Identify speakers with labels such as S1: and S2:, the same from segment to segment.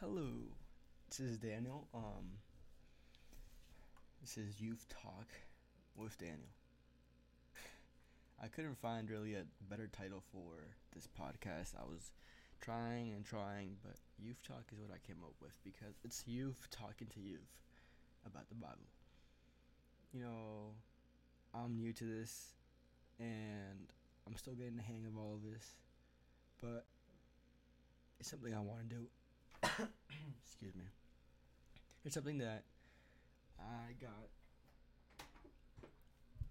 S1: Hello, this is Daniel. Um, this is Youth Talk with Daniel. I couldn't find really a better title for this podcast. I was trying and trying, but Youth Talk is what I came up with because it's youth talking to youth about the Bible. You know, I'm new to this and I'm still getting the hang of all of this, but it's something I want to do. Excuse me. It's something that I got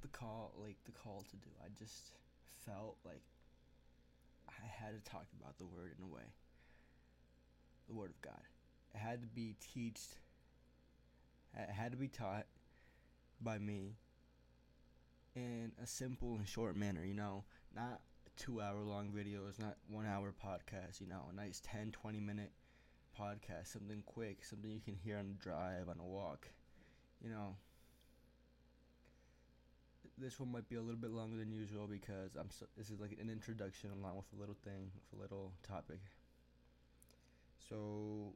S1: the call, like the call to do. I just felt like I had to talk about the word in a way. The word of God. It had to be taught. It had to be taught by me in a simple and short manner, you know, not two hour long videos, not one hour podcast, you know, a nice 10, 20 minute podcast, something quick, something you can hear on a drive, on a walk. You know, this one might be a little bit longer than usual because I'm so, this is like an introduction along with a little thing, with a little topic. So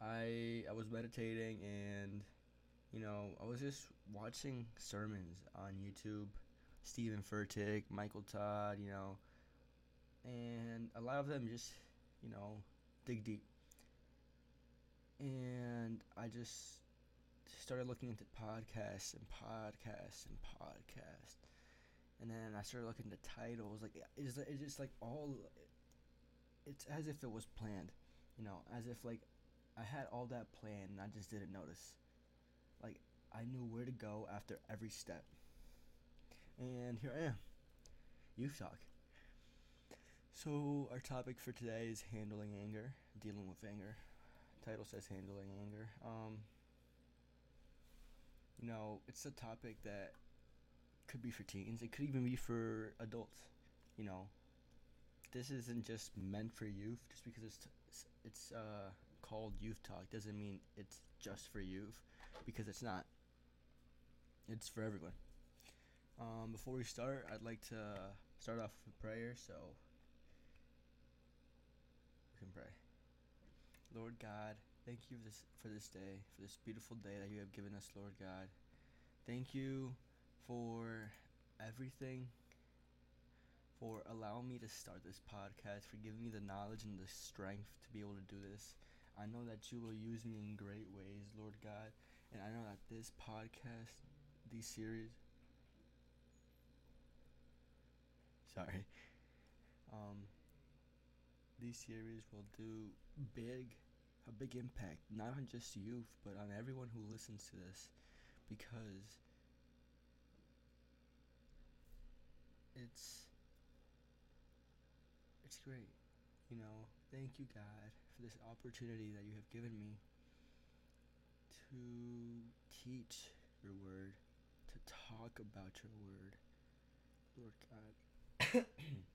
S1: I I was meditating and you know, I was just watching sermons on YouTube, Stephen Furtick, Michael Todd, you know, and a lot of them just, you know, dig deep. And I just started looking into podcasts and podcasts and podcasts. And then I started looking at titles. Like it's, it's just like all. It's as if it was planned, you know, as if like I had all that planned and I just didn't notice. Like I knew where to go after every step. And here I am. Youth talk. So our topic for today is handling anger, dealing with anger. Title says handling anger. Um, you know, it's a topic that could be for teens. It could even be for adults. You know, this isn't just meant for youth. Just because it's t- it's uh, called youth talk doesn't mean it's just for youth, because it's not. It's for everyone. Um, before we start, I'd like to start off with a prayer. So can pray. Lord God, thank you for this for this day, for this beautiful day that you have given us, Lord God. Thank you for everything, for allowing me to start this podcast, for giving me the knowledge and the strength to be able to do this. I know that you will use me in great ways, Lord God, and I know that this podcast, these series, sorry, um, these series will do big a big impact not on just youth but on everyone who listens to this because it's it's great you know? Thank you god for this opportunity that you have given me to teach your word to talk about your word. Lord god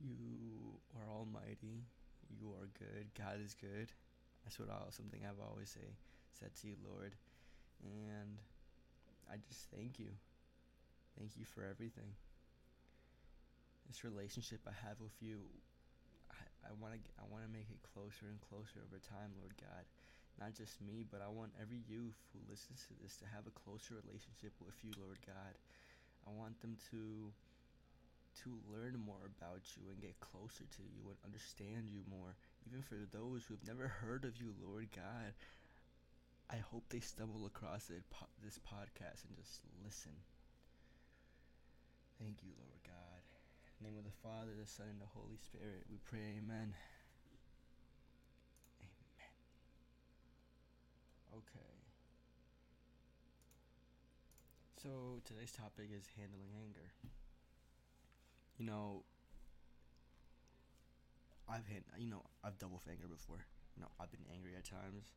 S1: You are almighty. You are good. God is good. That's what I something I've always say said to you, Lord. And I just thank you. Thank you for everything. This relationship I have with you, I want to I want to make it closer and closer over time, Lord God. Not just me, but I want every youth who listens to this to have a closer relationship with you, Lord God. I want them to to learn more about you and get closer to you and understand you more. Even for those who have never heard of you, Lord God, I hope they stumble across this podcast and just listen. Thank you, Lord God. In the name of the Father, the Son, and the Holy Spirit, we pray, Amen. Amen. Okay. So today's topic is handling anger you know, I've had, you know, I've double with anger before. You know, I've been angry at times.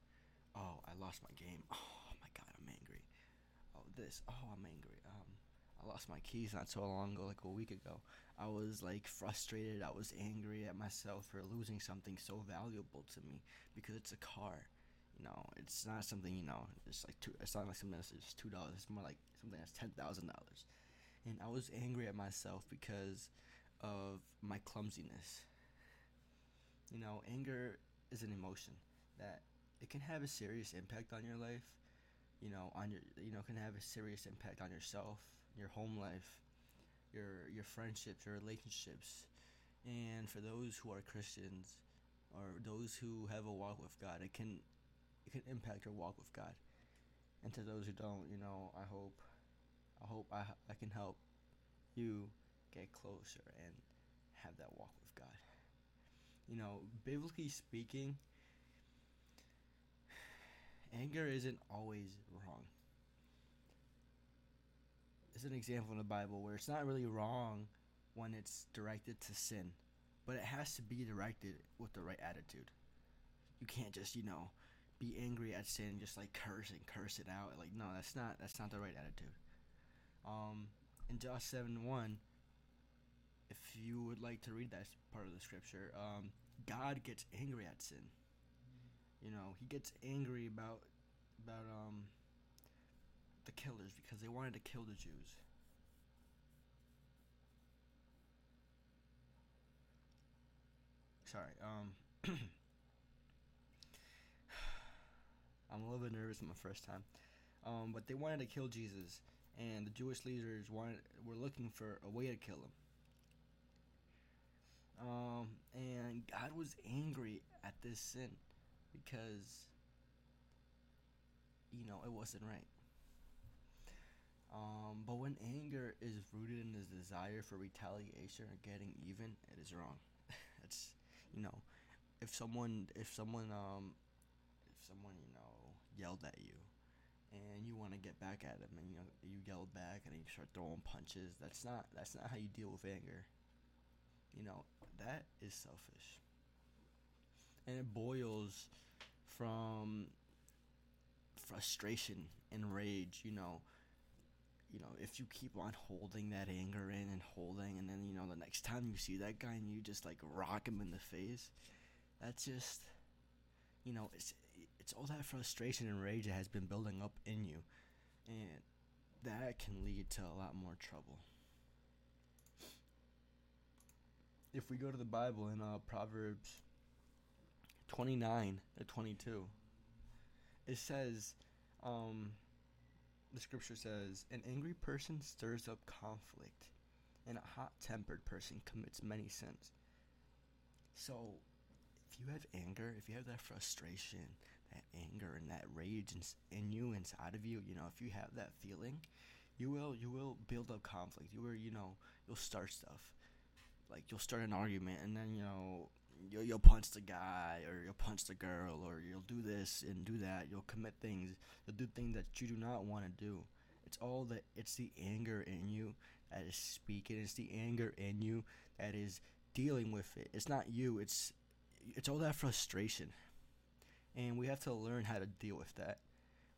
S1: Oh, I lost my game. Oh my god, I'm angry. Oh, this. Oh, I'm angry. Um, I lost my keys not so long ago, like a week ago. I was like frustrated. I was angry at myself for losing something so valuable to me because it's a car. You know, it's not something you know. It's like two. It's not like something that's just two dollars. It's more like something that's ten thousand dollars and I was angry at myself because of my clumsiness. You know, anger is an emotion that it can have a serious impact on your life. You know, on your you know can have a serious impact on yourself, your home life, your your friendships, your relationships. And for those who are Christians or those who have a walk with God, it can it can impact your walk with God. And to those who don't, you know, I hope I hope I I can help you get closer and have that walk with God. You know, biblically speaking, anger isn't always wrong. There's an example in the Bible where it's not really wrong when it's directed to sin, but it has to be directed with the right attitude. You can't just, you know, be angry at sin, just like curse and curse it out. Like, no, that's not that's not the right attitude. Um, in John seven one, if you would like to read that part of the scripture, um, God gets angry at sin. You know, he gets angry about about um the killers because they wanted to kill the Jews. Sorry, um I'm a little bit nervous my first time. Um, but they wanted to kill Jesus, and the Jewish leaders wanted were looking for a way to kill him. Um, and God was angry at this sin because you know it wasn't right. Um, but when anger is rooted in this desire for retaliation or getting even, it is wrong. it's you know, if someone if someone um if someone you know yelled at you and you want to get back at him and you know you yelled back and you start throwing punches that's not that's not how you deal with anger. You know that is selfish. And it boils from frustration and rage you know. You know if you keep on holding that anger in and holding and then you know the next time you see that guy and you just like rock him in the face that's just you know it's it's all that frustration and rage that has been building up in you and that can lead to a lot more trouble. If we go to the bible in uh, proverbs 29 to 22 it says um, the scripture says an angry person stirs up conflict and a hot-tempered person commits many sins. So if you have anger if you have that frustration that anger and that rage in, in you inside of you you know if you have that feeling you will you will build up conflict. You will you know you'll start stuff. Like you'll start an argument and then you know you'll, you'll punch the guy or you'll punch the girl or you'll do this and do that. You'll commit things you'll do things that you do not want to do. It's all that it's the anger in you that is speaking. It's the anger in you that is dealing with it. It's not you. It's it's all that frustration and we have to learn how to deal with that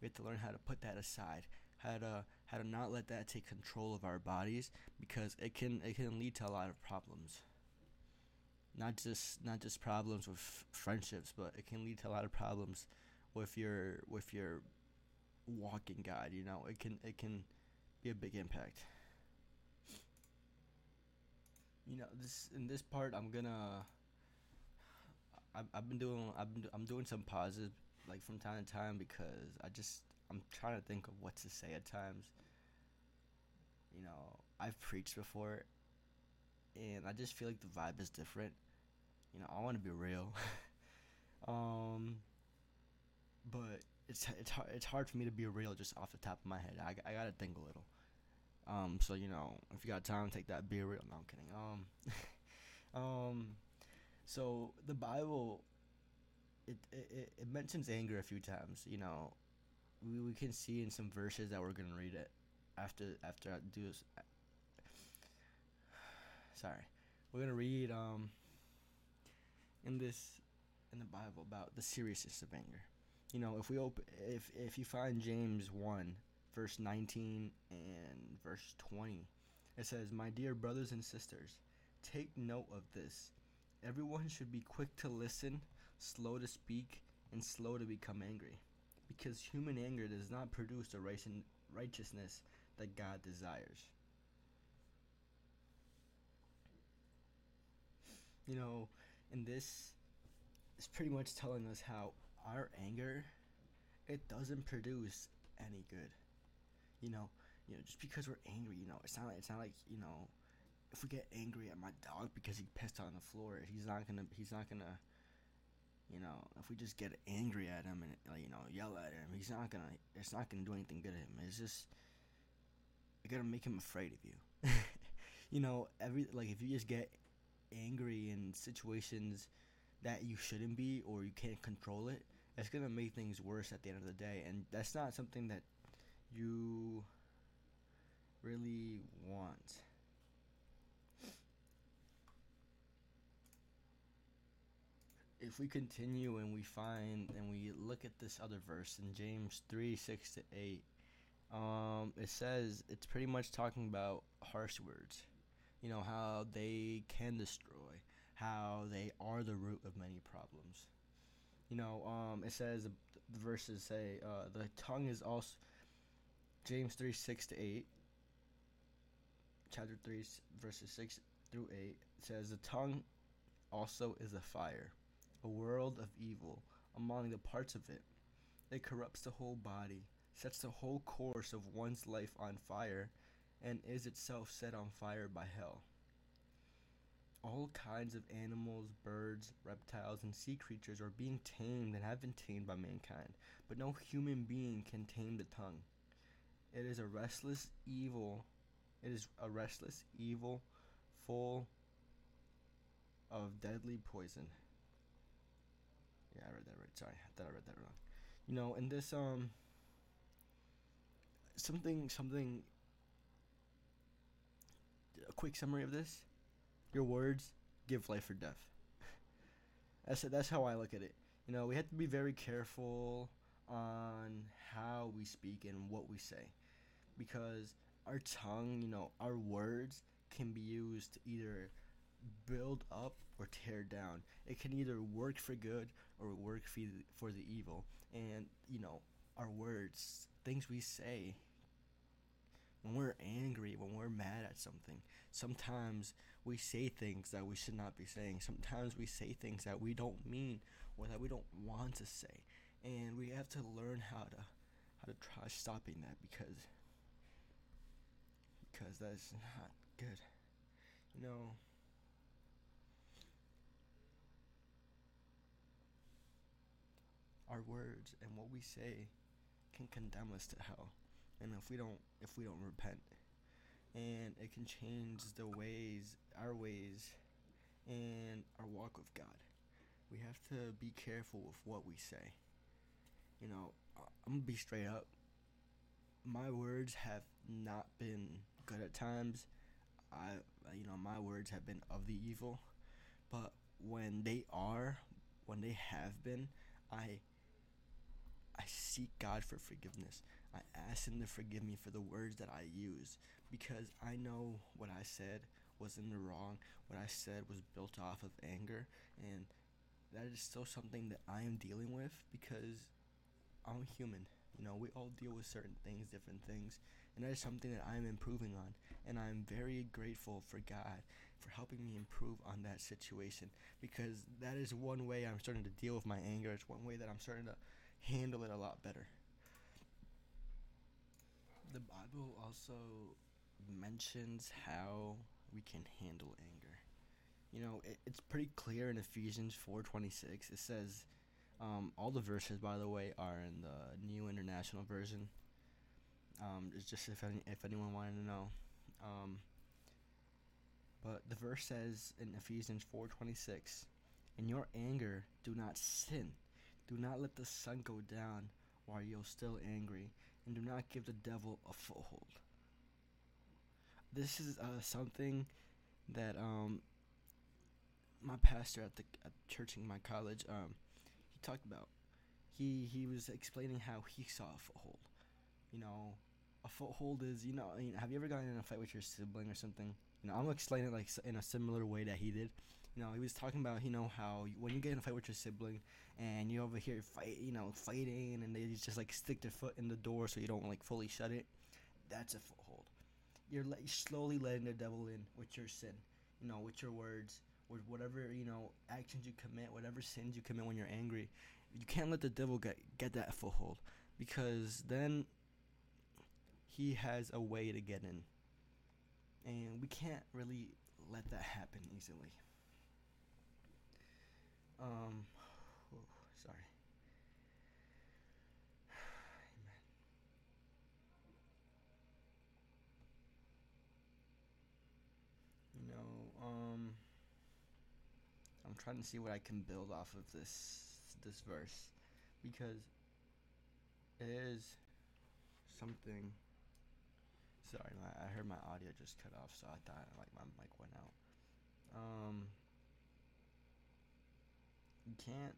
S1: we have to learn how to put that aside how to how to not let that take control of our bodies because it can it can lead to a lot of problems not just not just problems with friendships, but it can lead to a lot of problems with your with your walking guide. You know, it can it can be a big impact. You know, this in this part, I'm gonna. I've, been doing I've I'm doing some pauses like from time to time because I just I'm trying to think of what to say at times. You know, I've preached before and I just feel like the vibe is different. You know, I want to be real. um, but it's it's hard it's hard for me to be real just off the top of my head. I, I gotta think a little. Um, so you know, if you got time, take that. Be real. No, I'm kidding. Um, um, so the Bible, it, it it mentions anger a few times. You know, we we can see in some verses that we're gonna read it after after I do this sorry. We're gonna read um in this in the Bible about the seriousness of anger. You know, if we open if if you find James one verse nineteen and verse twenty, it says, "My dear brothers and sisters, take note of this. Everyone should be quick to listen, slow to speak, and slow to become angry, because human anger does not produce the righteousness that God desires." you know, in this is pretty much telling us how our anger it doesn't produce any good. You know, you know, just because we're angry, you know, it's not like it's not like you know, if we get angry at my dog because he pissed on the floor, he's not gonna he's not gonna you know, if we just get angry at him and like, you know yell at him, he's not gonna. It's not gonna do anything good to him. It's just you gotta make him afraid of you. you know, every like if you just get angry in situations that you shouldn't be or you can't control it, it's gonna make things worse at the end of the day, and that's not something that you really want. If we continue and we find and we look at this other verse in James 3 6 to 8, um, it says it's pretty much talking about harsh words. You know, how they can destroy, how they are the root of many problems. You know, um, it says the verses say uh, the tongue is also James 3 6 to 8, chapter 3, verses 6 through 8 says the tongue also is a fire a world of evil among the parts of it. It corrupts the whole body, sets the whole course of one's life on fire, and is itself set on fire by hell. All kinds of animals, birds, reptiles, and sea creatures are being tamed and have been tamed by mankind, but no human being can tame the tongue. It is a restless evil. It is a restless evil full of deadly poison. Yeah, I read that right. Sorry, I thought I read that wrong. You know, and this um something something a quick summary of this. Your words give life or death. that's that's how I look at it. You know, we have to be very careful on how we speak and what we say because our tongue, you know, our words can be used to either build up or tear down. It can either work for good or work for the, evil. And, you know, our words, things we say, when we're angry, when we're mad at something, sometimes we say things that we should not be saying. Sometimes we say things that we don't mean or that we don't want to say. And we have to learn how to how to try stopping that because because that's not good. You know, our words and what we say can condemn us to hell. And if we don't if we don't repent and it can change the ways our ways and our walk with god. We have to be careful with what we say. You know i'm gonna be straight up. My words have not been good at times. I you know my words have been of the evil. But when they are when they have been i I seek God for forgiveness. I ask Him to forgive me for the words that I use because I know what I said was in the wrong. What I said was built off of anger, and that is still something that I am dealing with because I'm human. You know, we all deal with certain things, different things, and that is something that I'm improving on. And I'm very grateful for God for helping me improve on that situation because that is one way I'm starting to deal with my anger. It's one way that I'm starting to handle it a lot better. The Bible also mentions how we can handle anger. You know, it, it's pretty clear in Ephesians 4:26. It says um, all the verses, by the way, are in the New International Version. Um, it's just if any, if anyone wanted to know. Um, but the verse says in Ephesians 4:26, "In your anger, do not sin." Do not let the sun go down while you're still angry, and do not give the devil a foothold. This is uh, something that um, my pastor at the at church in my college um, he talked about. He he was explaining how he saw a foothold. You know, a foothold is you know. I mean, have you ever gotten in a fight with your sibling or something? You know, I'm explaining it like in a similar way that he did. You know, he was talking about you know how when you get in a fight with your sibling and you're over here fight, you know, fighting, and they just like stick their foot in the door so you don't like fully shut it. That's a foothold. You're, le- slowly letting the devil in with your sin, you know, with your words, with whatever you know actions you commit, whatever sins you commit when you're angry. You can't let the devil get get that foothold because then he has a way to get in. And we can't really let that happen easily. Um oh, sorry. You know, um I'm trying to see what I can build off of this this verse because it is something sorry I heard my audio just cut off so I thought like my mic went out um you can't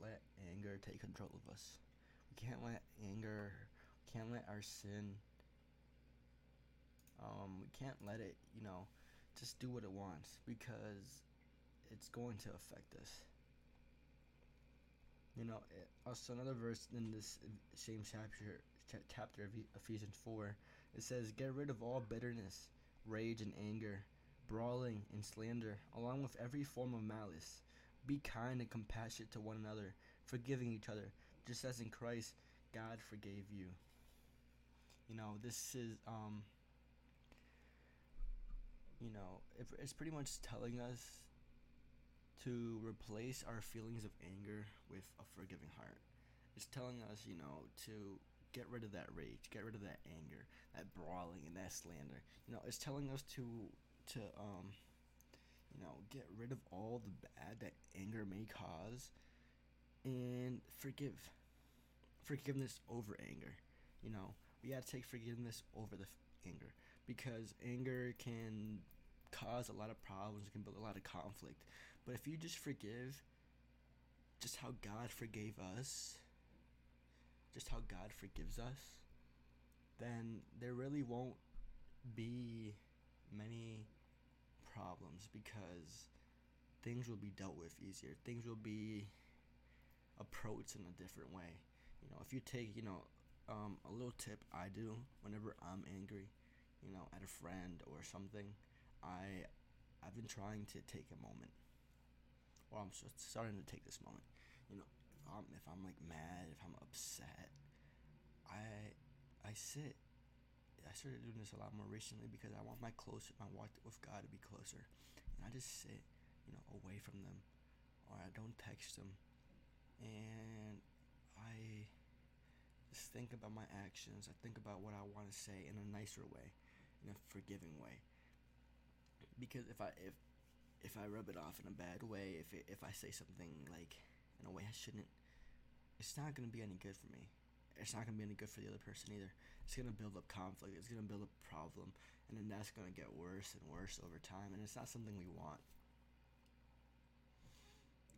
S1: let anger take control of us we can't let anger we can't let our sin um we can't let it you know just do what it wants because it's going to affect us. You know, it, also another verse in this same chapter, chapter of Ephesians 4, it says, Get rid of all bitterness, rage, and anger, brawling and slander, along with every form of malice. Be kind and compassionate to one another, forgiving each other, just as in Christ God forgave you. You know, this is, um, you know, it, it's pretty much telling us to replace our feelings of anger with a forgiving heart. It's telling us, you know, to get rid of that rage, get rid of that anger, that brawling and that slander. You know, it's telling us to to um you know, get rid of all the bad that anger may cause and forgive. Forgiveness over anger. You know, we got to take forgiveness over the f- anger because anger can cause a lot of problems, it can build a lot of conflict. But if you just forgive just how God forgave us, just how God forgives us, then there really won't be many problems because things will be dealt with easier. Things will be approached in a different way. You know, if you take, you know, um, a little tip I do whenever I'm angry, you know, at a friend or something, I I've been trying to take a moment well, I'm starting to take this moment. You know, if I'm if I'm like mad, if I'm upset, I I sit. I started doing this a lot more recently because I want my closer my walk with God to be closer, and I just sit, you know, away from them, or I don't text them, and I just think about my actions. I think about what I want to say in a nicer way, in a forgiving way. Because if I if if I rub it off in a bad way, if it, if I say something like in a way I shouldn't, it's not gonna be any good for me. It's not gonna be any good for the other person either. It's gonna build up conflict. It's gonna build up problem, and then that's gonna get worse and worse over time. And it's not something we want.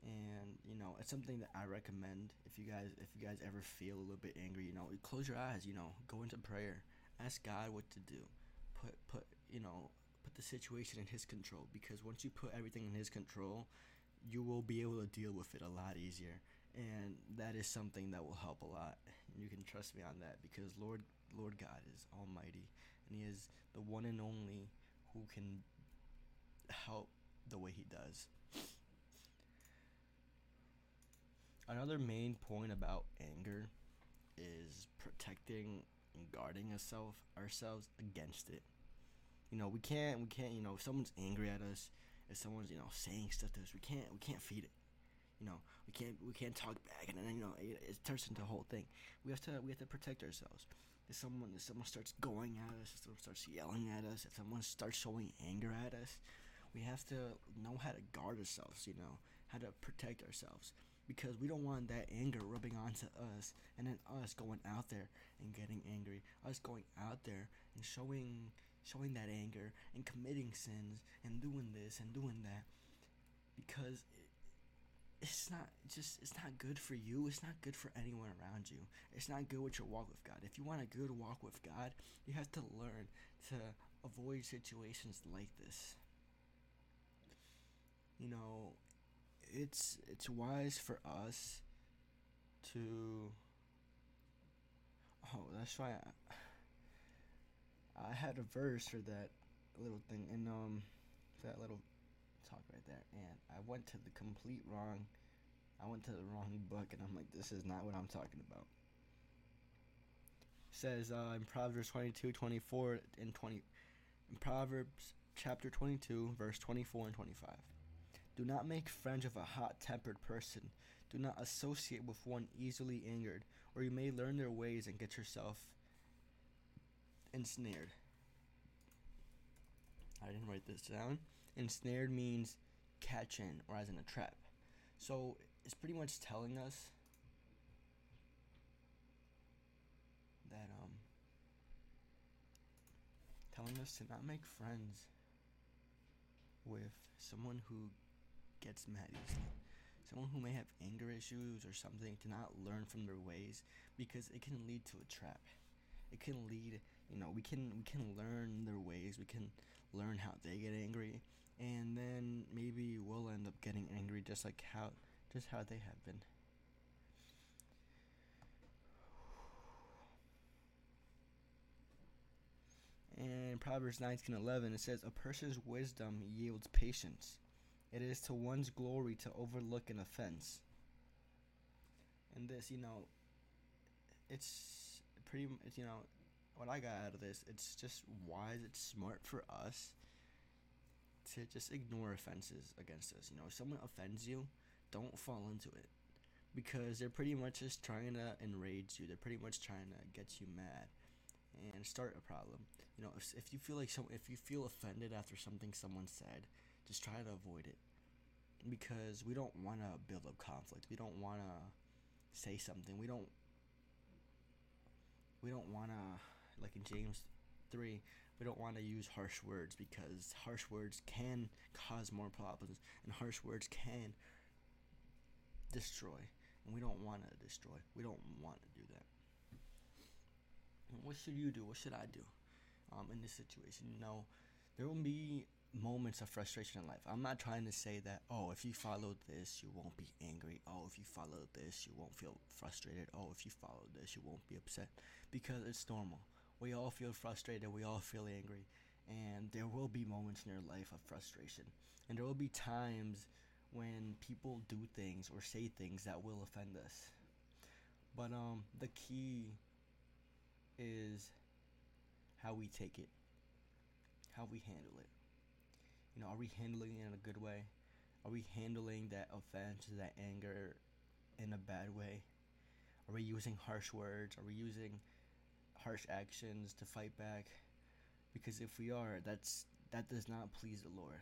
S1: And you know, it's something that I recommend if you guys if you guys ever feel a little bit angry. You know, close your eyes. You know, go into prayer. Ask God what to do. Put put you know put the situation in his control because once you put everything in his control, you will be able to deal with it a lot easier. And that is something that will help a lot. You can trust me on that because Lord Lord God is almighty and he is the one and only who can help the way he does. Another main point about anger is protecting and guarding ourselves ourselves against it you know, we can't we can't you know if someone's angry at us, if someone's you know saying stuff to us, we can't we can't feed it. You know, we can't we can't talk back, and then you know it, it turns into a whole thing. We have to we have to protect ourselves. If someone if someone starts going at us, if someone starts yelling at us, if someone starts showing anger at us, we have to know how to guard ourselves. You know, how to protect ourselves because we don't want that anger rubbing onto us and then us going out there and getting angry us going out there and showing showing that anger and committing sins and doing this and doing that because it's not just it's not good for you it's not good for anyone around you. It's not good with your walk with god. If you want a good walk with god you have to learn to avoid situations like this. You know it's it's wise for us to oh that's why I, I had a verse for that little thing, and um, that little talk right there, and I went to the complete wrong. I went to the wrong book, and I'm like, this is not what I'm talking about. It says uh, in Proverbs 22, 24, and 20. In Proverbs chapter 22, verse 24 and 25. Do not make friends with a hot tempered person. Do not associate with one easily angered, or you may learn their ways and get yourself ensnared. I didn't write this down. Ensnared means catch in or as in a trap. So it's pretty much telling us that um telling us to not make friends with someone who gets mad easily. Someone who may have anger issues or something to not learn from their ways because it can lead to a trap. It can lead, you know, we can we can learn their ways. We can learn how they get angry and then maybe we'll end up getting angry just like how just how they have been. And Proverbs 19:11 it says a person's wisdom yields patience. It is to one's glory to overlook an offense. And this, you know, it's pretty it's, you know, what I got out of this, it's just wise, it's smart for us to just ignore offenses against us. You know, if someone offends you, don't fall into it because they're pretty much just trying to enrage you. They're pretty much trying to get you mad and start a problem. You know, if, if you feel like some if you feel offended after something someone said, just try to avoid it because we don't want to build up conflict. We don't want to say something. We don't we don't want to like in James 3 we don't want to use harsh words because harsh words can cause more problems and harsh words can destroy. And we don't want to destroy. We don't want to do that. And what should you do? What should i do um, in this situation? You know there will be moments of frustration in life. I'm not trying to say that oh if you follow this you won't be angry. Oh if you follow this you won't feel frustrated. Oh if you follow this you won't be upset. Because it's normal we all feel frustrated, we all feel angry, and there will be moments in your life of frustration. And there will be times when people do things or say things that will offend us. But um the key is how we take it. How we handle it. You know, are we handling it in a good way? Are we handling that offense, that anger in a bad way? Are we using harsh words? Are we using harsh actions to fight back. Because if we are that's that does not please the lord.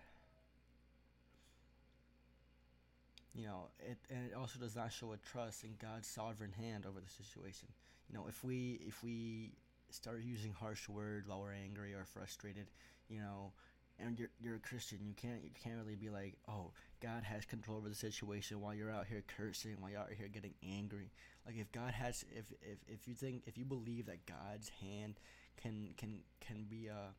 S1: You know it and it also does not show a trust in god's sovereign hand over the situation. You know if we if we start using harsh words while we're angry or frustrated you know and you're you're a Christian, you can't you can't really be like, oh, God has control over the situation while you're out here cursing, while you're out here getting angry. Like if God has, if if if you think if you believe that God's hand can can can be uh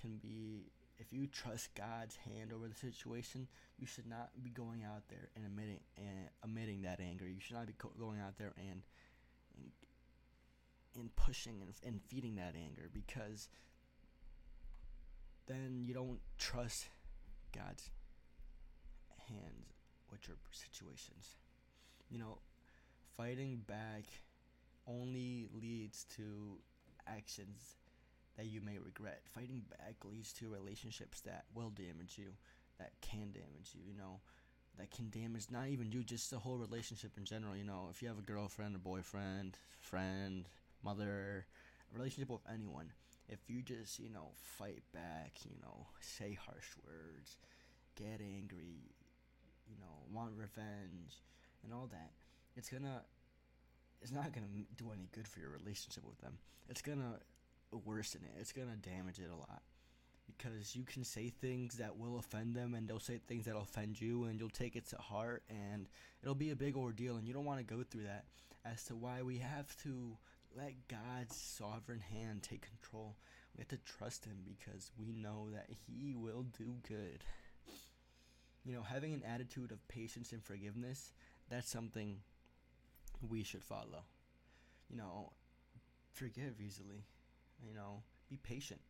S1: can be if you trust God's hand over the situation, you should not be going out there and emitting and emitting that anger. You should not be co- going out there and and, and pushing and, and feeding that anger because then you don't trust God's hands with your situations. You know, fighting back only leads to actions that you may regret. Fighting back leads to relationships that will damage you, that can damage you, you know, that can damage not even you, just the whole relationship in general. You know, if you have a girlfriend, a boyfriend, friend, mother, a relationship with anyone, if you just you know fight back you know say harsh words get angry you know want revenge and all that it's gonna it's not gonna do any good for your relationship with them. It's gonna worsen it. It's gonna damage it a lot. Because you can say things that will offend them and they'll say things that'll offend you and you'll take it to heart and it'll be a big ordeal and you don't want to go through that as to why we have to let God's sovereign hand take control. We have to trust Him because we know that He will do good. You know, having an attitude of patience and forgiveness, that's something we should follow. You know, forgive easily. You know, be patient.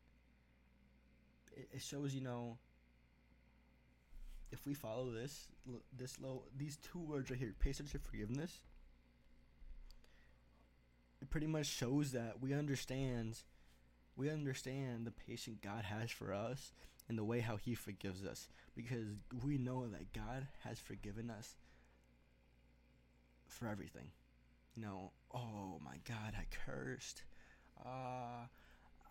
S1: It, shows, you know, if we follow this this low these two words right here, patience and forgiveness, it pretty much shows that we understand we understand the patience God has for us and the way how he forgives us because we know that God has forgiven us for everything. You know, oh my God, I cursed. Uh,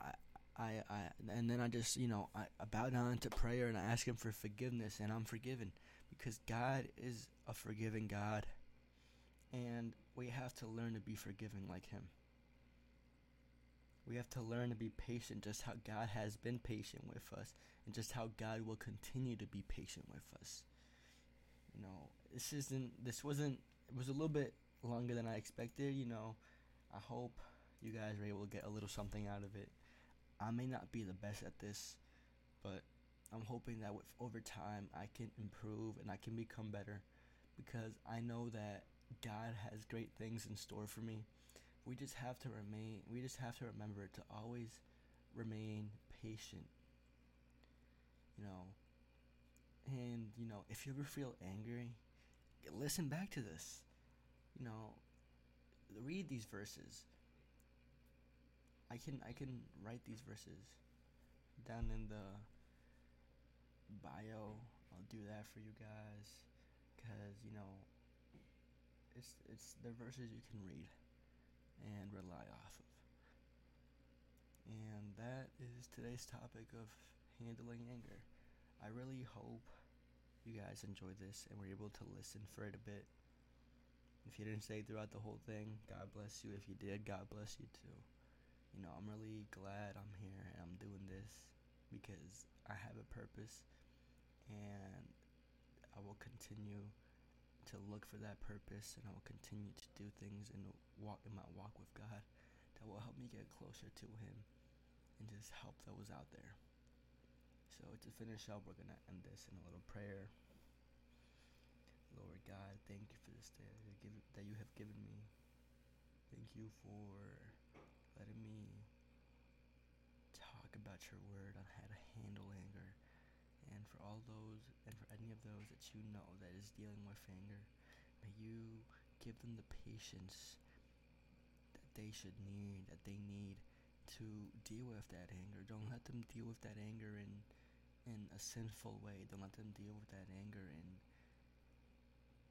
S1: I, I, I, and then I just, you know, I, I bow down to prayer and I ask Him for forgiveness, and I'm forgiven because God is a forgiving God, and we have to learn to be forgiving like Him. We have to learn to be patient, just how God has been patient with us, and just how God will continue to be patient with us. You know, this isn't, this wasn't, it was a little bit longer than I expected. You know, I hope you guys were able to get a little something out of it. I may not be the best at this, but I'm hoping that with over time I can improve and I can become better because I know that God has great things in store for me. We just have to remain we just have to remember to always remain patient. You know, and you know, if you ever feel angry, listen back to this. You know, read these verses I can I can write these verses down in the bio. I'll do that for you guys cuz you know it's it's the verses you can read and rely off of. And that is today's topic of handling anger. I really hope you guys enjoyed this and were able to listen for it a bit. If you didn't stay throughout the whole thing, God bless you. If you did, God bless you too you know, I'm really glad I'm here and I'm doing this because I have a purpose and I will continue to look for that purpose and I will continue to do things and walk in my walk with God that will help me get closer to him and just help those out there. So to finish up, we're going to end this in a little prayer. Lord God, thank you for this day that you have given me. Thank you for letting me talk about your word on how to handle anger. And for all those, and for any of those that you know that is dealing with anger, may you give them the patience that they should need, that they need to deal with that anger. Don't let them deal with that anger in in a sinful way. Don't let them deal with that anger in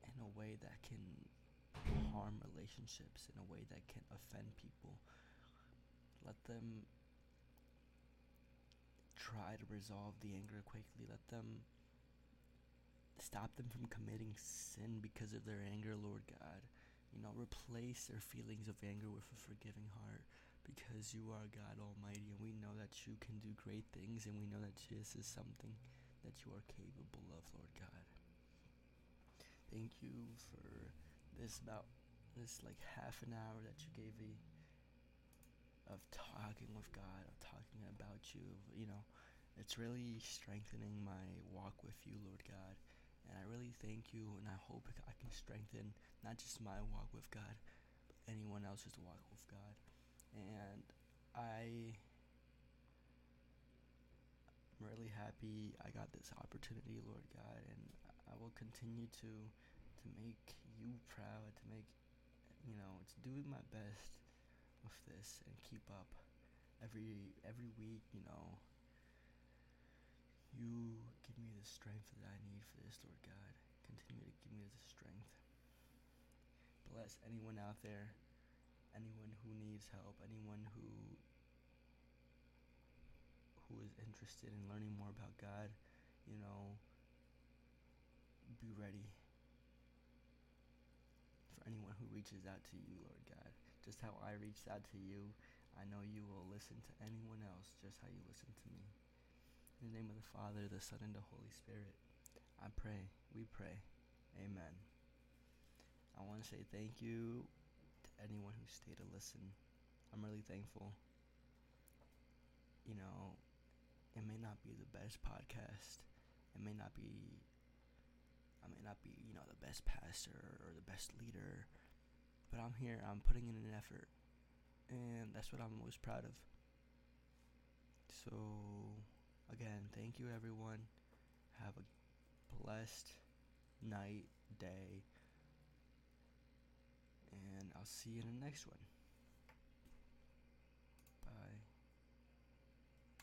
S1: in a way that can harm relationships, in a way that can offend people, let them try to resolve the anger quickly. Let them stop them from committing sin because of their anger, Lord God. You know, replace their feelings of anger with a forgiving heart because you are God Almighty and we know that you can do great things and we know that this is something that you are capable of, Lord God. Thank you for this about this like half an hour that you gave me of talking with God, of talking about you. You know, it's really strengthening my walk with you, Lord God. And I really thank you, and I hope I can strengthen not just my walk with God, but anyone else's walk with God. And I am really happy I got this opportunity, Lord God, and I will continue to to make you proud, to make you know, to do my best with this and keep up every every week, you know. You give me the strength that I need for this, Lord God. Continue to give me the strength. Bless anyone out there, anyone who needs help, anyone who who is interested in learning more about God, you know, be ready for anyone who reaches out to you, Lord God just how I reached out to you, I know you will listen to anyone else just how you listen to me. In the name of the Father, the Son, and the Holy Spirit, I pray, we pray. Amen. I want to say thank you to anyone who stayed to listen. I'm really thankful. You know, it may not be the best podcast. It may not be I may not be, you know, the best pastor or the best leader but I'm here. I'm putting in an effort, and that's what I'm most proud of. So, again, thank you, everyone. Have a blessed night, day, and I'll see you in the next one.